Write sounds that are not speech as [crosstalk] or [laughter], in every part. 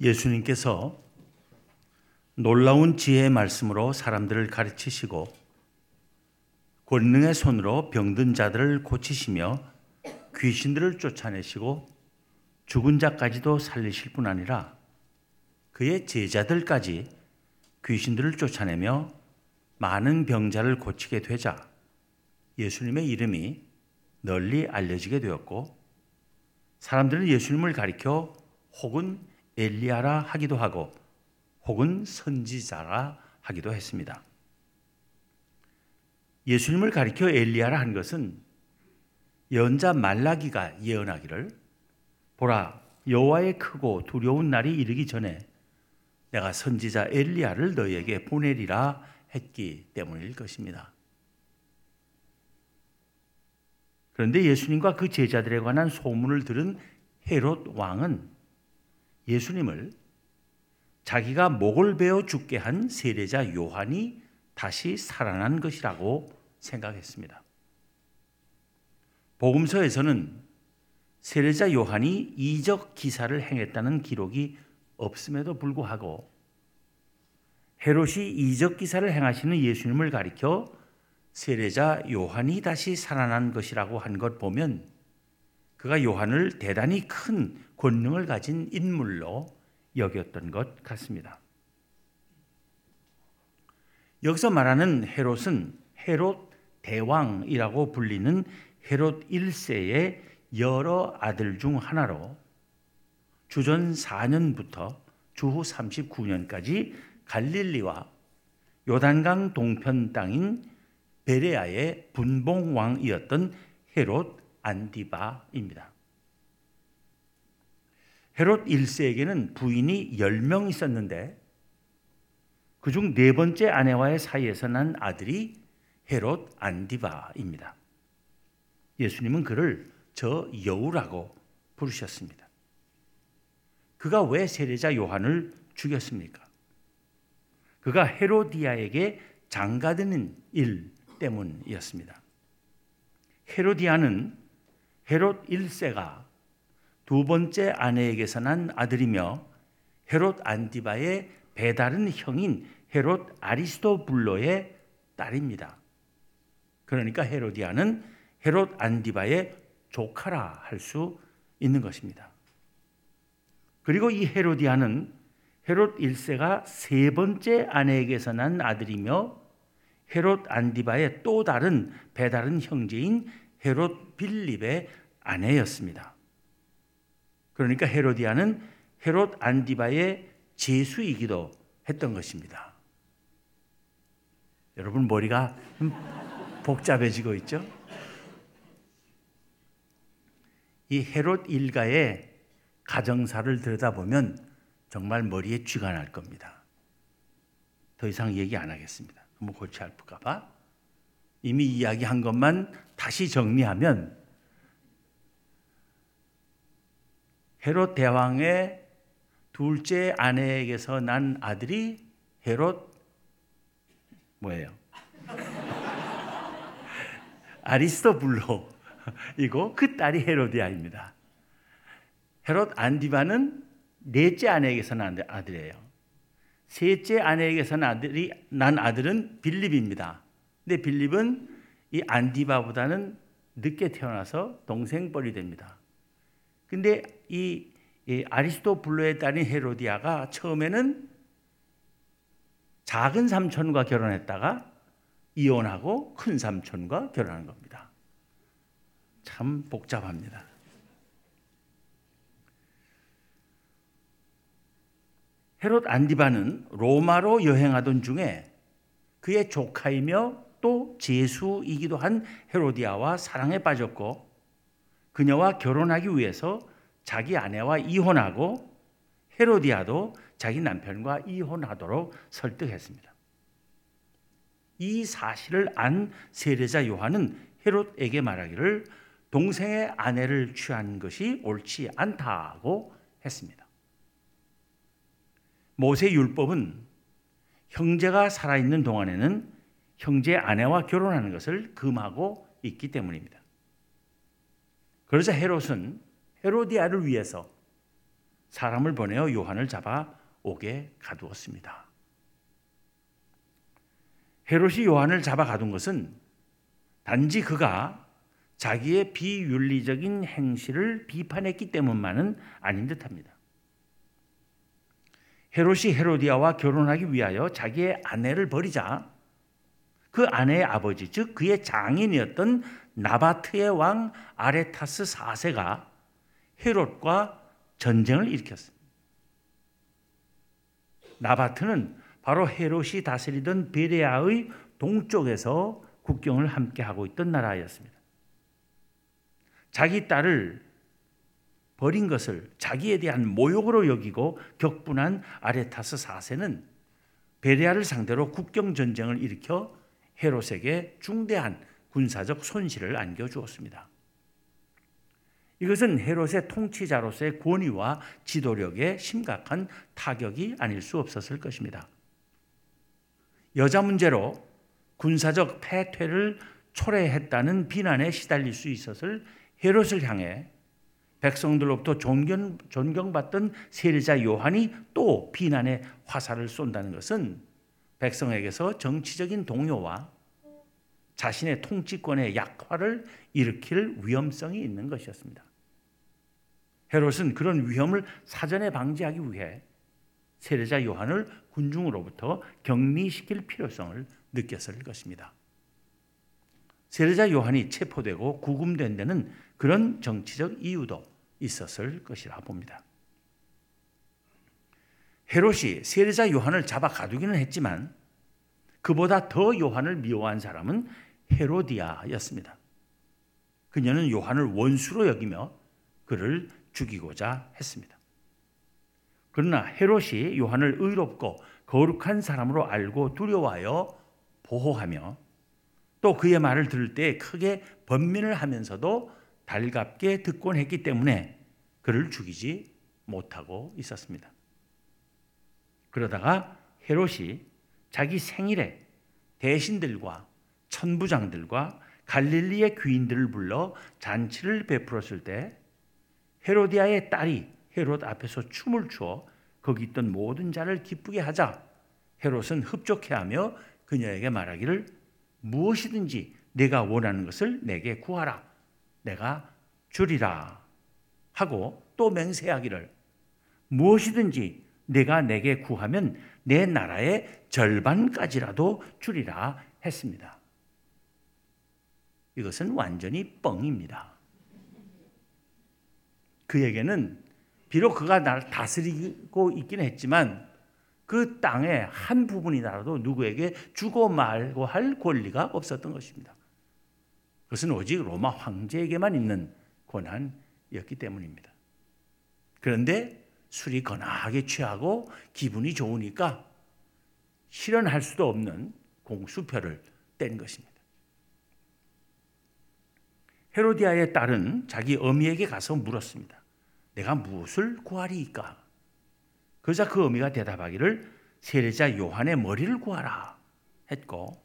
예수님께서 놀라운 지혜의 말씀으로 사람들을 가르치시고 권능의 손으로 병든 자들을 고치시며 귀신들을 쫓아내시고 죽은 자까지도 살리실 뿐 아니라 그의 제자들까지 귀신들을 쫓아내며 많은 병자를 고치게 되자 예수님의 이름이 널리 알려지게 되었고 사람들은 예수님을 가리켜 혹은 엘리야라 하기도 하고 혹은 선지자라 하기도 했습니다. 예수님을 가리켜 엘리야라 한 것은 연자 말라기가 예언하기를 보라 여호와의 크고 두려운 날이 이르기 전에 내가 선지자 엘리야를 너에게 보내리라 했기 때문일 것입니다. 그런데 예수님과 그 제자들에 관한 소문을 들은 헤롯 왕은 예수님을 자기가 목을 베어 죽게 한 세례자 요한이 다시 살아난 것이라고 생각했습니다. 복음서에서는 세례자 요한이 이적 기사를 행했다는 기록이 없음에도 불구하고 헤롯이 이적 기사를 행하시는 예수님을 가리켜 세례자 요한이 다시 살아난 것이라고 한 것 보면 그가 요한을 대단히 큰 권능을 가진 인물로 여겼던 것 같습니다. 여기서 말하는 헤롯은 헤롯 대왕이라고 불리는 헤롯 1세의 여러 아들 중 하나로 주전 4년부터 주후 39년까지 갈릴리와 요단강 동편 땅인 베레아의 분봉왕이었던 헤롯 안디바입니다. 헤롯 1세에게는 부인이 10명 있었는데 그중 네 번째 아내와의 사이에서 난 아들이 헤롯 안디바입니다. 예수님은 그를 저 여우라고 부르셨습니다. 그가 왜 세례자 요한을 죽였습니까? 그가 헤로디아에게 장가드는 일 때문이었습니다. 헤로디아는 헤롯 1세가 두 번째 아내에게서 난 아들이며 헤롯 안디바의 배다른 형인 헤롯 아리스토블로의 딸입니다. 그러니까 헤로디아는 헤롯 안디바의 조카라 할 수 있는 것입니다. 그리고 이 헤로디아는 헤롯 1세가 세 번째 아내에게서 난 아들이며 헤롯 안디바의 또 다른 배다른 형제인 헤롯 빌립의 아내였습니다. 그러니까 헤로디아는 헤롯 안디바의 제수이기도 했던 것입니다. 여러분 머리가 복잡해지고 있죠? 이 헤롯 일가의 가정사를 들여다보면 정말 머리에 쥐가 날 겁니다. 더 이상 얘기 안 하겠습니다. 너무 골치 아플까봐. 이미 이야기한 것만 다시 정리하면 헤롯 대왕의 둘째 아내에게서 난 아들이 헤롯 뭐예요? [laughs] 아리스토블로이고 그 딸이 헤로디아입니다. 헤롯 안디바는 넷째 아내에게서 난 아들이에요. 셋째 아내에게서 난 아들이 난 아들은 빌립입니다. 근데 빌립은 이 안디바보다는 늦게 태어나서 동생뻘이 됩니다. 근데 이, 이 아리스토블로의 딸인 헤로디아가 처음에는 작은 삼촌과 결혼했다가 이혼하고 큰 삼촌과 결혼한 겁니다. 참 복잡합니다. 헤롯 안디바는 로마로 여행하던 중에 그의 조카이며 또 제수이기도 한 헤로디아와 사랑에 빠졌고 그녀와 결혼하기 위해서 자기 아내와 이혼하고 헤로디아도 자기 남편과 이혼하도록 설득했습니다. 이 사실을 안 세례자 요한은 헤롯에게 말하기를 동생의 아내를 취한 것이 옳지 않다고 했습니다. 모세 율법은 형제가 살아있는 동안에는 형제 아내와 결혼하는 것을 금하고 있기 때문입니다. 그러자 헤롯은 헤로디아를 위해서 사람을 보내어 요한을 잡아 오게 가두었습니다. 헤롯이 요한을 잡아 가둔 것은 단지 그가 자기의 비윤리적인 행실을 비판했기 때문만은 아닌 듯합니다. 헤롯이 헤로디아와 결혼하기 위하여 자기의 아내를 버리자 그 아내의 아버지 즉 그의 장인이었던 나바트의 왕 아레타스 4세가 헤롯과 전쟁을 일으켰습니다. 나바트는 바로 헤롯이 다스리던 베레아의 동쪽에서 국경을 함께 하고 있던 나라였습니다. 자기 딸을 버린 것을 자기에 대한 모욕으로 여기고 격분한 아레타스 4세는 베레아를 상대로 국경 전쟁을 일으켜 헤롯에게 중대한 군사적 손실을 안겨주었습니다. 이것은 헤롯의 통치자로서의 권위와 지도력에 심각한 타격이 아닐 수 없었을 것입니다. 여자 문제로 군사적 패퇴를 초래했다는 비난에 시달릴 수 있었을 헤롯을 향해 백성들로부터 존경, 존경받던 세례자 요한이 또 비난의 화살을 쏜다는 것은 백성에게서 정치적인 동요와 자신의 통치권의 약화를 일으킬 위험성이 있는 것이었습니다. 헤롯은 그런 위험을 사전에 방지하기 위해 세례자 요한을 군중으로부터 격리시킬 필요성을 느꼈을 것입니다. 세례자 요한이 체포되고 구금된 데는 그런 정치적 이유도 있었을 것이라 봅니다. 헤롯이 세례자 요한을 잡아 가두기는 했지만 그보다 더 요한을 미워한 사람은 헤로디아였습니다. 그녀는 요한을 원수로 여기며 그를 죽이고자 했습니다. 그러나 헤롯이 요한을 의롭고 거룩한 사람으로 알고 두려워하여 보호하며 또 그의 말을 들을 때 크게 번민을 하면서도 달갑게 듣곤 했기 때문에 그를 죽이지 못하고 있었습니다. 그러다가 헤롯이 자기 생일에 대신들과 천부장들과 갈릴리의 귀인들을 불러 잔치를 베풀었을 때 헤로디아의 딸이 헤롯 앞에서 춤을 추어 거기 있던 모든 자를 기쁘게 하자 헤롯은 흡족해하며 그녀에게 말하기를 무엇이든지 내가 원하는 것을 내게 구하라 내가 주리라 하고 또 맹세하기를 무엇이든지 내가 내게 구하면 내 나라의 절반까지라도 주리라 했습니다. 이것은 완전히 뻥입니다. 그에게는 비록 그가 나를 다스리고 있긴 했지만 그 땅의 한 부분이라도 누구에게 주고 말고 할 권리가 없었던 것입니다. 그것은 오직 로마 황제에게만 있는 권한이었기 때문입니다. 그런데 술이 거나하게 취하고 기분이 좋으니까 실현할 수도 없는 공수표를 뗀 것입니다. 헤로디아의 딸은 자기 어미에게 가서 물었습니다. 내가 무엇을 구하리이까? 그러자 그 어미가 대답하기를 세례자 요한의 머리를 구하라 했고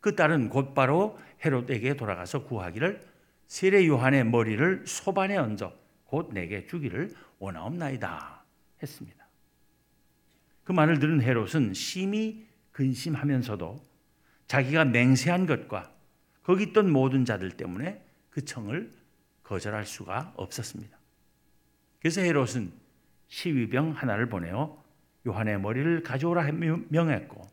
그 딸은 곧바로 헤롯에게 돌아가서 구하기를 세례 요한의 머리를 소반에 얹어 곧 내게 주기를 원하옵나이다 했습니다. 그 말을 들은 헤롯은 심히 근심하면서도 자기가 맹세한 것과 거기 있던 모든 자들 때문에 그 청을 거절할 수가 없었습니다. 그래서 헤롯은 시위병 하나를 보내어 요한의 머리를 가져오라 명했고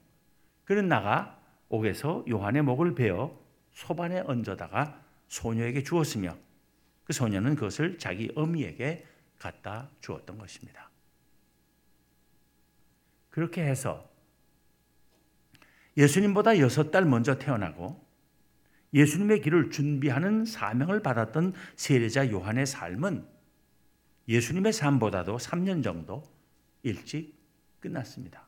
그는 나가 옥에서 요한의 목을 베어 소반에 얹어다가 소녀에게 주었으며 그 소녀는 그것을 자기 어미에게 갖다 주었던 것입니다. 그렇게 해서 예수님보다 여섯 달 먼저 태어나고 예수님의 길을 준비하는 사명을 받았던 세례자 요한의 삶은 예수님의 삶보다도 3년 정도 일찍 끝났습니다.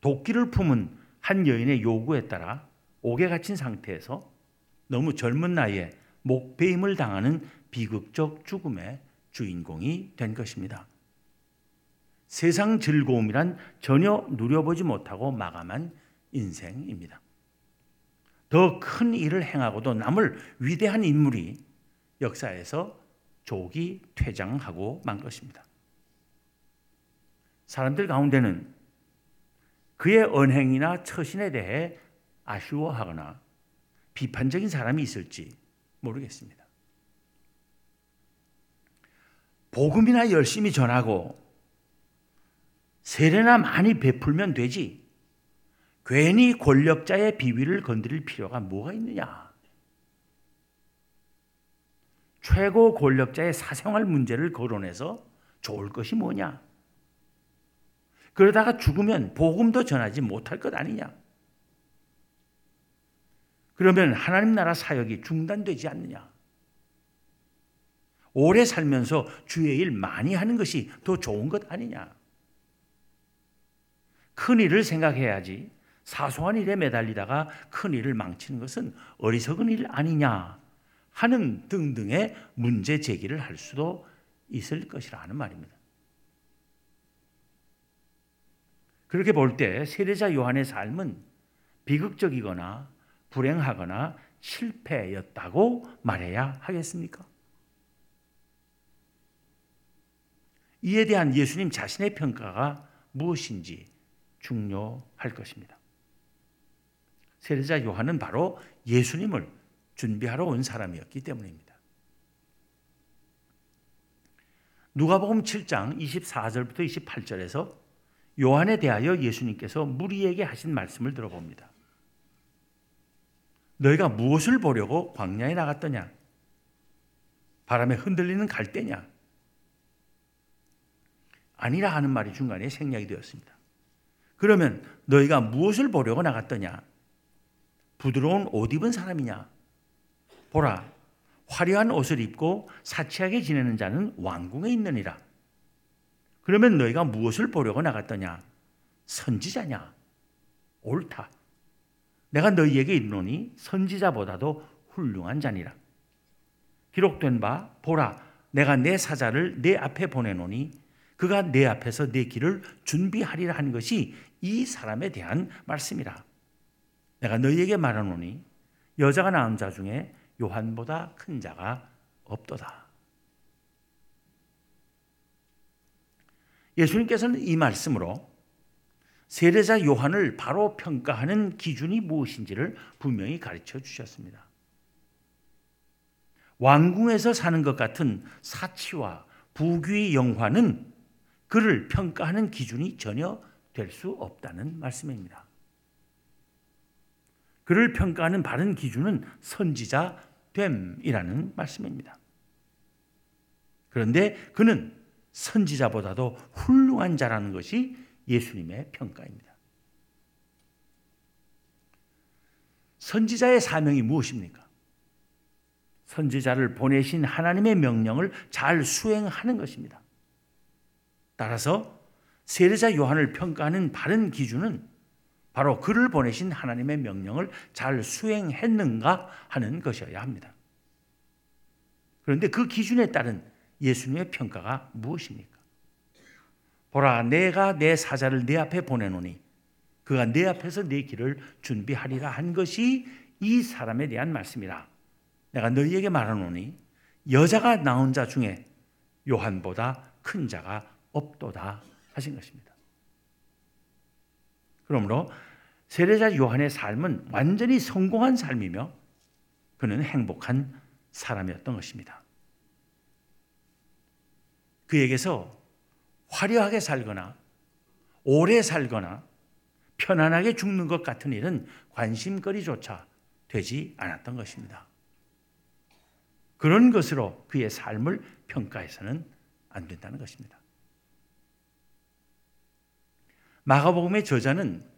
도끼를 품은 한 여인의 요구에 따라 옥에 갇힌 상태에서 너무 젊은 나이에 목배임을 당하는 비극적 죽음의 주인공이 된 것입니다. 세상 즐거움이란 전혀 누려보지 못하고 마감한 인생입니다. 더 큰 일을 행하고도 남을 위대한 인물이 역사에서 조기 퇴장하고 만 것입니다. 사람들 가운데는 그의 언행이나 처신에 대해 아쉬워하거나 비판적인 사람이 있을지 모르겠습니다. 복음이나 열심히 전하고 세례나 많이 베풀면 되지. 괜히 권력자의 비위를 건드릴 필요가 뭐가 있느냐? 최고 권력자의 사생활 문제를 거론해서 좋을 것이 뭐냐? 그러다가 죽으면 복음도 전하지 못할 것 아니냐? 그러면 하나님 나라 사역이 중단되지 않느냐? 오래 살면서 주의 일 많이 하는 것이 더 좋은 것 아니냐? 큰 일을 생각해야지 사소한 일에 매달리다가 큰 일을 망치는 것은 어리석은 일 아니냐 하는 등등의 문제 제기를 할 수도 있을 것이라는 말입니다. 그렇게 볼 때 세례자 요한의 삶은 비극적이거나 불행하거나 실패였다고 말해야 하겠습니까? 이에 대한 예수님 자신의 평가가 무엇인지 중요할 것입니다. 세례자 요한은 바로 예수님을 준비하러 온 사람이었기 때문입니다. 누가복음 7장 24절부터 28절에서 요한에 대하여 예수님께서 무리에게 하신 말씀을 들어봅니다. 너희가 무엇을 보려고 광야에 나갔더냐? 바람에 흔들리는 갈대냐? 아니라 하는 말이 중간에 생략이 되었습니다. 그러면 너희가 무엇을 보려고 나갔더냐? 부드러운 옷 입은 사람이냐? 보라, 화려한 옷을 입고 사치하게 지내는 자는 왕궁에 있느니라. 그러면 너희가 무엇을 보려고 나갔더냐? 선지자냐? 옳다. 내가 너희에게 이르노니 선지자보다도 훌륭한 자니라. 기록된 바 보라 내가 내 사자를 내 앞에 보내노니 그가 내 앞에서 내 길을 준비하리라 하는 것이 이 사람에 대한 말씀이라. 내가 너희에게 말하노니 여자가 낳은 자 중에 요한보다 큰 자가 없도다. 예수님께서는 이 말씀으로 세례자 요한을 바로 평가하는 기준이 무엇인지를 분명히 가르쳐 주셨습니다. 왕궁에서 사는 것 같은 사치와 부귀의 영화는 그를 평가하는 기준이 전혀 될 수 없다는 말씀입니다. 그를 평가하는 바른 기준은 선지자 됨이라는 말씀입니다. 그런데 그는 선지자보다도 훌륭한 자라는 것이 예수님의 평가입니다. 선지자의 사명이 무엇입니까? 선지자를 보내신 하나님의 명령을 잘 수행하는 것입니다. 따라서 세례자 요한을 평가하는 바른 기준은 바로 그를 보내신 하나님의 명령을 잘 수행했는가 하는 것이어야 합니다. 그런데 그 기준에 따른 예수님의 평가가 무엇입니까? 보라, 내가 내 사자를 내 앞에 보내노니 그가 내 앞에서 내 길을 준비하리라 한 것이 이 사람에 대한 말씀이라. 내가 너희에게 말하노니 여자가 낳은 자 중에 요한보다 큰 자가 없도다 하신 것입니다. 그러므로 세례자 요한의 삶은 완전히 성공한 삶이며 그는 행복한 사람이었던 것입니다. 그에게서 화려하게 살거나 오래 살거나 편안하게 죽는 것 같은 일은 관심거리조차 되지 않았던 것입니다. 그런 것으로 그의 삶을 평가해서는 안 된다는 것입니다. 마가복음의 저자는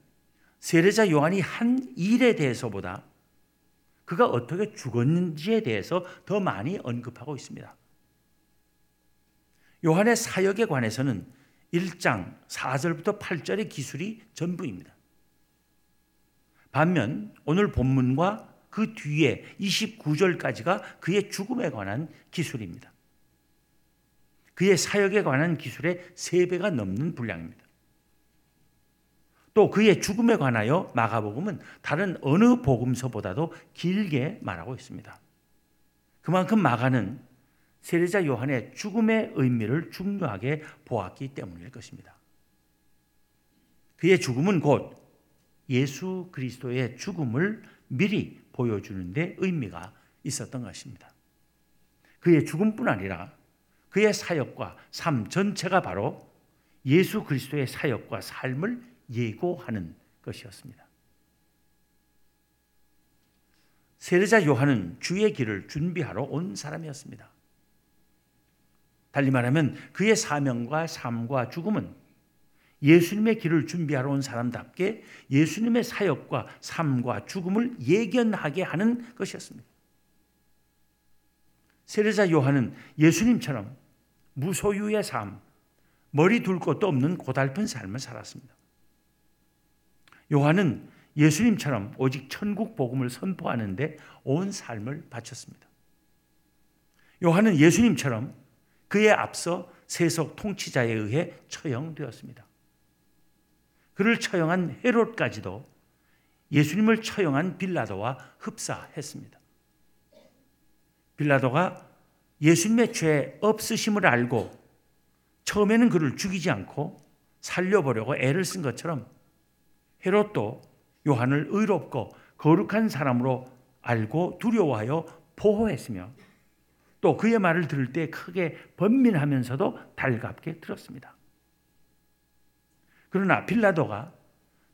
세례자 요한이 한 일에 대해서보다 그가 어떻게 죽었는지에 대해서 더 많이 언급하고 있습니다. 요한의 사역에 관해서는 1장 4절부터 8절의 기술이 전부입니다. 반면 오늘 본문과 그 뒤에 29절까지가 그의 죽음에 관한 기술입니다. 그의 사역에 관한 기술의 3배가 넘는 분량입니다. 또 그의 죽음에 관하여 마가복음은 다른 어느 복음서보다도 길게 말하고 있습니다. 그만큼 마가는 세례자 요한의 죽음의 의미를 중요하게 보았기 때문일 것입니다. 그의 죽음은 곧 예수 그리스도의 죽음을 미리 보여주는 데 의미가 있었던 것입니다. 그의 죽음뿐 아니라 그의 사역과 삶 전체가 바로 예수 그리스도의 사역과 삶을 예고하는 것이었습니다. 세례자 요한은 주의 길을 준비하러 온 사람이었습니다. 달리 말하면 그의 사명과 삶과 죽음은 예수님의 길을 준비하러 온 사람답게 예수님의 사역과 삶과 죽음을 예견하게 하는 것이었습니다. 세례자 요한은 예수님처럼 무소유의 삶, 머리 둘 것도 없는 고달픈 삶을 살았습니다. 요한은 예수님처럼 오직 천국 복음을 선포하는데 온 삶을 바쳤습니다. 요한은 예수님처럼 그에 앞서 세속 통치자에 의해 처형되었습니다. 그를 처형한 헤롯까지도 예수님을 처형한 빌라도와 흡사했습니다. 빌라도가 예수님의 죄 없으심을 알고 처음에는 그를 죽이지 않고 살려보려고 애를 쓴 것처럼 헤롯도 요한을 의롭고 거룩한 사람으로 알고 두려워하여 보호했으며 또 그의 말을 들을 때 크게 번민하면서도 달갑게 들었습니다. 그러나 빌라도가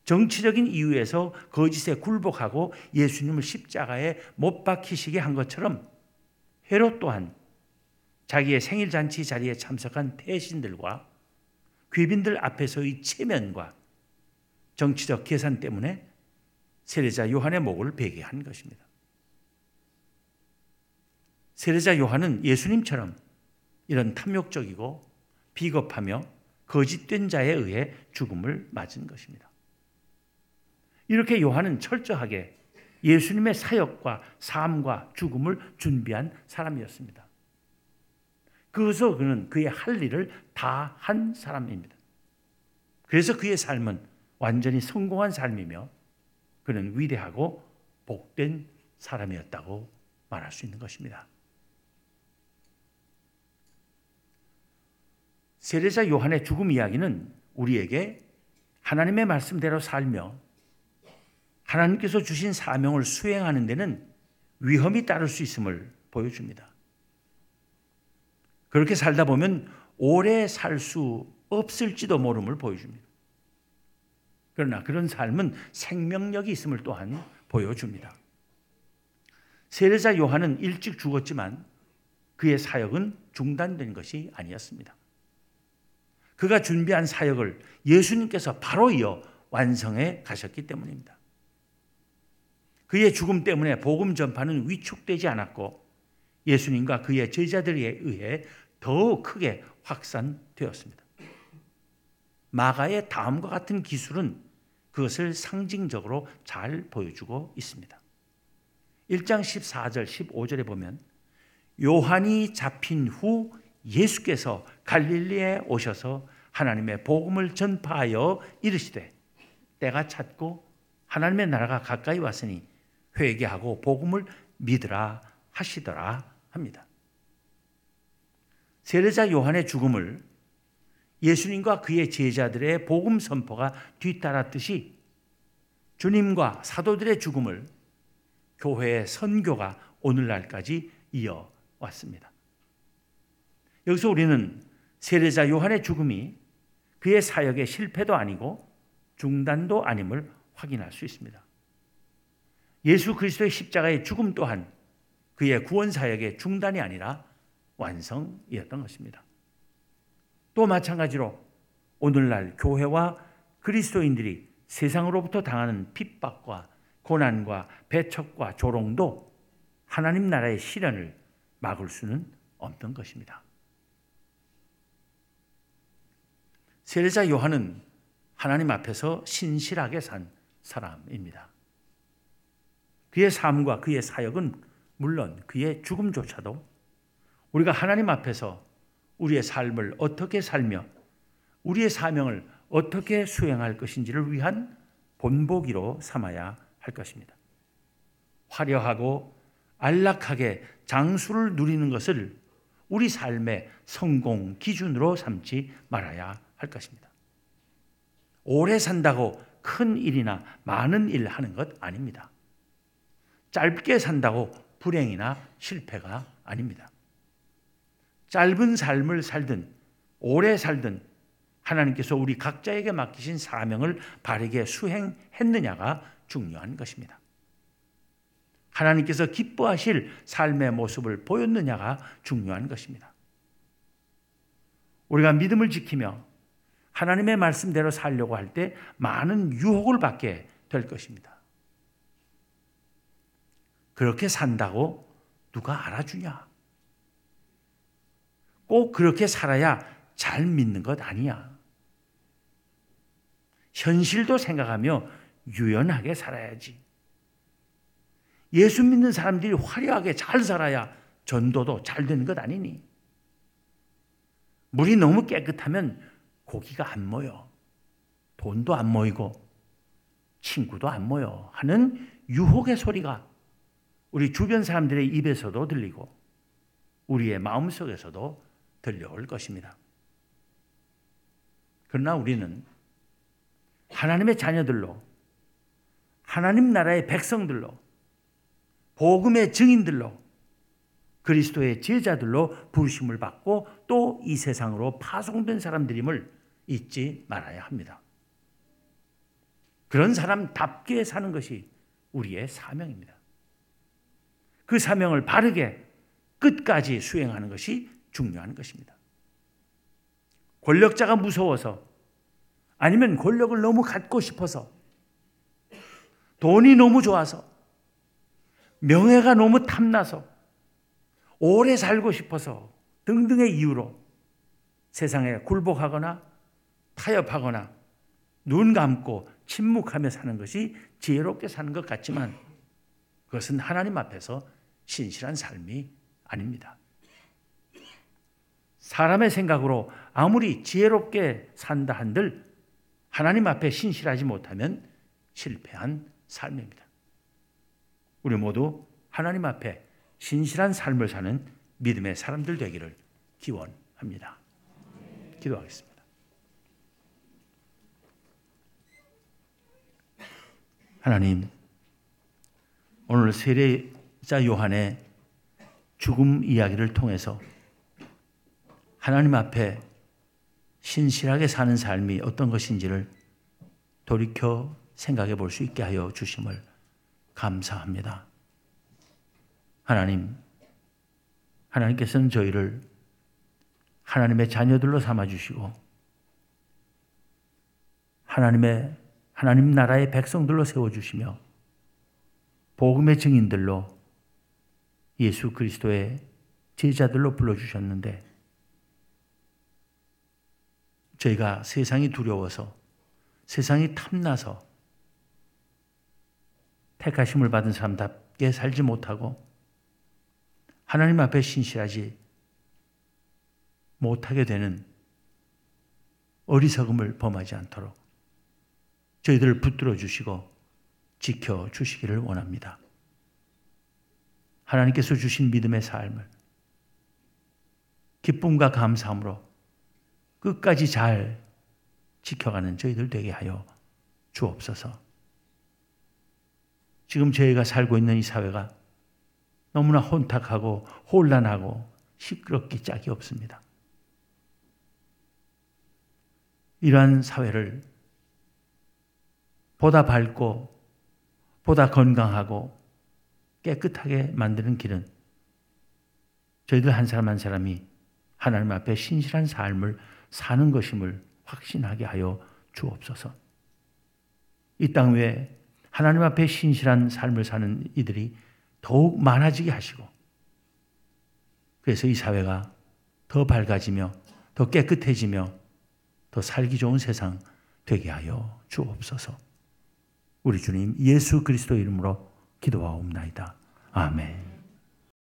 정치적인 이유에서 거짓에 굴복하고 예수님을 십자가에 못 박히시게 한 것처럼 헤롯 또한 자기의 생일 잔치 자리에 참석한 대신들과 귀빈들 앞에서의 체면과 정치적 계산 때문에 세례자 요한의 목을 베게 한 것입니다. 세례자 요한은 예수님처럼 이런 탐욕적이고 비겁하며 거짓된 자에 의해 죽음을 맞은 것입니다. 이렇게 요한은 철저하게 예수님의 사역과 삶과 죽음을 준비한 사람이었습니다. 그래서 그는 그의 할 일을 다 한 사람입니다. 그래서 그의 삶은 완전히 성공한 삶이며 그는 위대하고 복된 사람이었다고 말할 수 있는 것입니다. 세례자 요한의 죽음 이야기는 우리에게 하나님의 말씀대로 살며 하나님께서 주신 사명을 수행하는 데는 위험이 따를 수 있음을 보여줍니다. 그렇게 살다 보면 오래 살 수 없을지도 모름을 보여줍니다. 그러나 그런 삶은 생명력이 있음을 또한 보여줍니다. 세례자 요한은 일찍 죽었지만 그의 사역은 중단된 것이 아니었습니다. 그가 준비한 사역을 예수님께서 바로 이어 완성해 가셨기 때문입니다. 그의 죽음 때문에 복음 전파는 위축되지 않았고 예수님과 그의 제자들에 의해 더욱 크게 확산되었습니다. 마가의 다음과 같은 기술은 그것을 상징적으로 잘 보여주고 있습니다. 1장 14절 15절에 보면 요한이 잡힌 후 예수께서 갈릴리에 오셔서 하나님의 복음을 전파하여 이르시되 때가 찼고 하나님의 나라가 가까이 왔으니 회개하고 복음을 믿으라 하시더라 합니다. 세례자 요한의 죽음을 예수님과 그의 제자들의 복음 선포가 뒤따랐듯이 주님과 사도들의 죽음을 교회의 선교가 오늘날까지 이어왔습니다. 여기서 우리는 세례자 요한의 죽음이 그의 사역의 실패도 아니고 중단도 아님을 확인할 수 있습니다. 예수 그리스도의 십자가의 죽음 또한 그의 구원 사역의 중단이 아니라 완성이었던 것입니다. 또 마찬가지로 오늘날 교회와 그리스도인들이 세상으로부터 당하는 핍박과 고난과 배척과 조롱도 하나님 나라의 실현을 막을 수는 없는 것입니다. 세례자 요한은 하나님 앞에서 신실하게 산 사람입니다. 그의 삶과 그의 사역은 물론 그의 죽음조차도 우리가 하나님 앞에서 우리의 삶을 어떻게 살며 우리의 사명을 어떻게 수행할 것인지를 위한 본보기로 삼아야 할 것입니다. 화려하고 안락하게 장수를 누리는 것을 우리 삶의 성공 기준으로 삼지 말아야 할 것입니다. 오래 산다고 큰 일이나 많은 일 하는 것 아닙니다. 짧게 산다고 불행이나 실패가 아닙니다. 짧은 삶을 살든 오래 살든 하나님께서 우리 각자에게 맡기신 사명을 바르게 수행했느냐가 중요한 것입니다. 하나님께서 기뻐하실 삶의 모습을 보였느냐가 중요한 것입니다. 우리가 믿음을 지키며 하나님의 말씀대로 살려고 할 때 많은 유혹을 받게 될 것입니다. 그렇게 산다고 누가 알아주냐? 꼭 그렇게 살아야 잘 믿는 것 아니야. 현실도 생각하며 유연하게 살아야지. 예수 믿는 사람들이 화려하게 잘 살아야 전도도 잘 되는 것 아니니? 물이 너무 깨끗하면 고기가 안 모여. 돈도 안 모이고 친구도 안 모여 하는 유혹의 소리가 우리 주변 사람들의 입에서도 들리고 우리의 마음속에서도 들려올 것입니다. 그러나 우리는 하나님의 자녀들로 하나님 나라의 백성들로 복음의 증인들로 그리스도의 제자들로 부르심을 받고 또 이 세상으로 파송된 사람들임을 잊지 말아야 합니다. 그런 사람답게 사는 것이 우리의 사명입니다. 그 사명을 바르게 끝까지 수행하는 것이 중요한 것입니다. 권력자가 무서워서 아니면 권력을 너무 갖고 싶어서 돈이 너무 좋아서 명예가 너무 탐나서 오래 살고 싶어서 등등의 이유로 세상에 굴복하거나 타협하거나 눈 감고 침묵하며 사는 것이 지혜롭게 사는 것 같지만 그것은 하나님 앞에서 신실한 삶이 아닙니다. 사람의 생각으로 아무리 지혜롭게 산다 한들 하나님 앞에 신실하지 못하면 실패한 삶입니다. 우리 모두 하나님 앞에 신실한 삶을 사는 믿음의 사람들 되기를 기원합니다. 기도하겠습니다. 하나님, 오늘 세례자 요한의 죽음 이야기를 통해서 하나님 앞에 신실하게 사는 삶이 어떤 것인지를 돌이켜 생각해 볼 수 있게 하여 주심을 감사합니다. 하나님, 하나님께서는 저희를 하나님의 자녀들로 삼아 주시고 하나님의 하나님 나라의 백성들로 세워 주시며 복음의 증인들로 예수 그리스도의 제자들로 불러 주셨는데 저희가 세상이 두려워서 세상이 탐나서 택하심을 받은 사람답게 살지 못하고 하나님 앞에 신실하지 못하게 되는 어리석음을 범하지 않도록 저희들을 붙들어 주시고 지켜 주시기를 원합니다. 하나님께서 주신 믿음의 삶을 기쁨과 감사함으로 끝까지 잘 지켜가는 저희들 되게 하여 주옵소서. 지금 저희가 살고 있는 이 사회가 너무나 혼탁하고 혼란하고 시끄럽기 짝이 없습니다. 이러한 사회를 보다 밝고 보다 건강하고 깨끗하게 만드는 길은 저희들 한 사람 한 사람이 하나님 앞에 신실한 삶을 사는 것임을 확신하게 하여 주옵소서. 이땅 위에 하나님 앞에 신실한 삶을 사는 이들이 더욱 많아지게 하시고 그래서 이 사회가 더 밝아지며 더 깨끗해지며 더 살기 좋은 세상 되게 하여 주옵소서. 우리 주님 예수 그리스도 이름으로 기도하옵나이다. 아멘.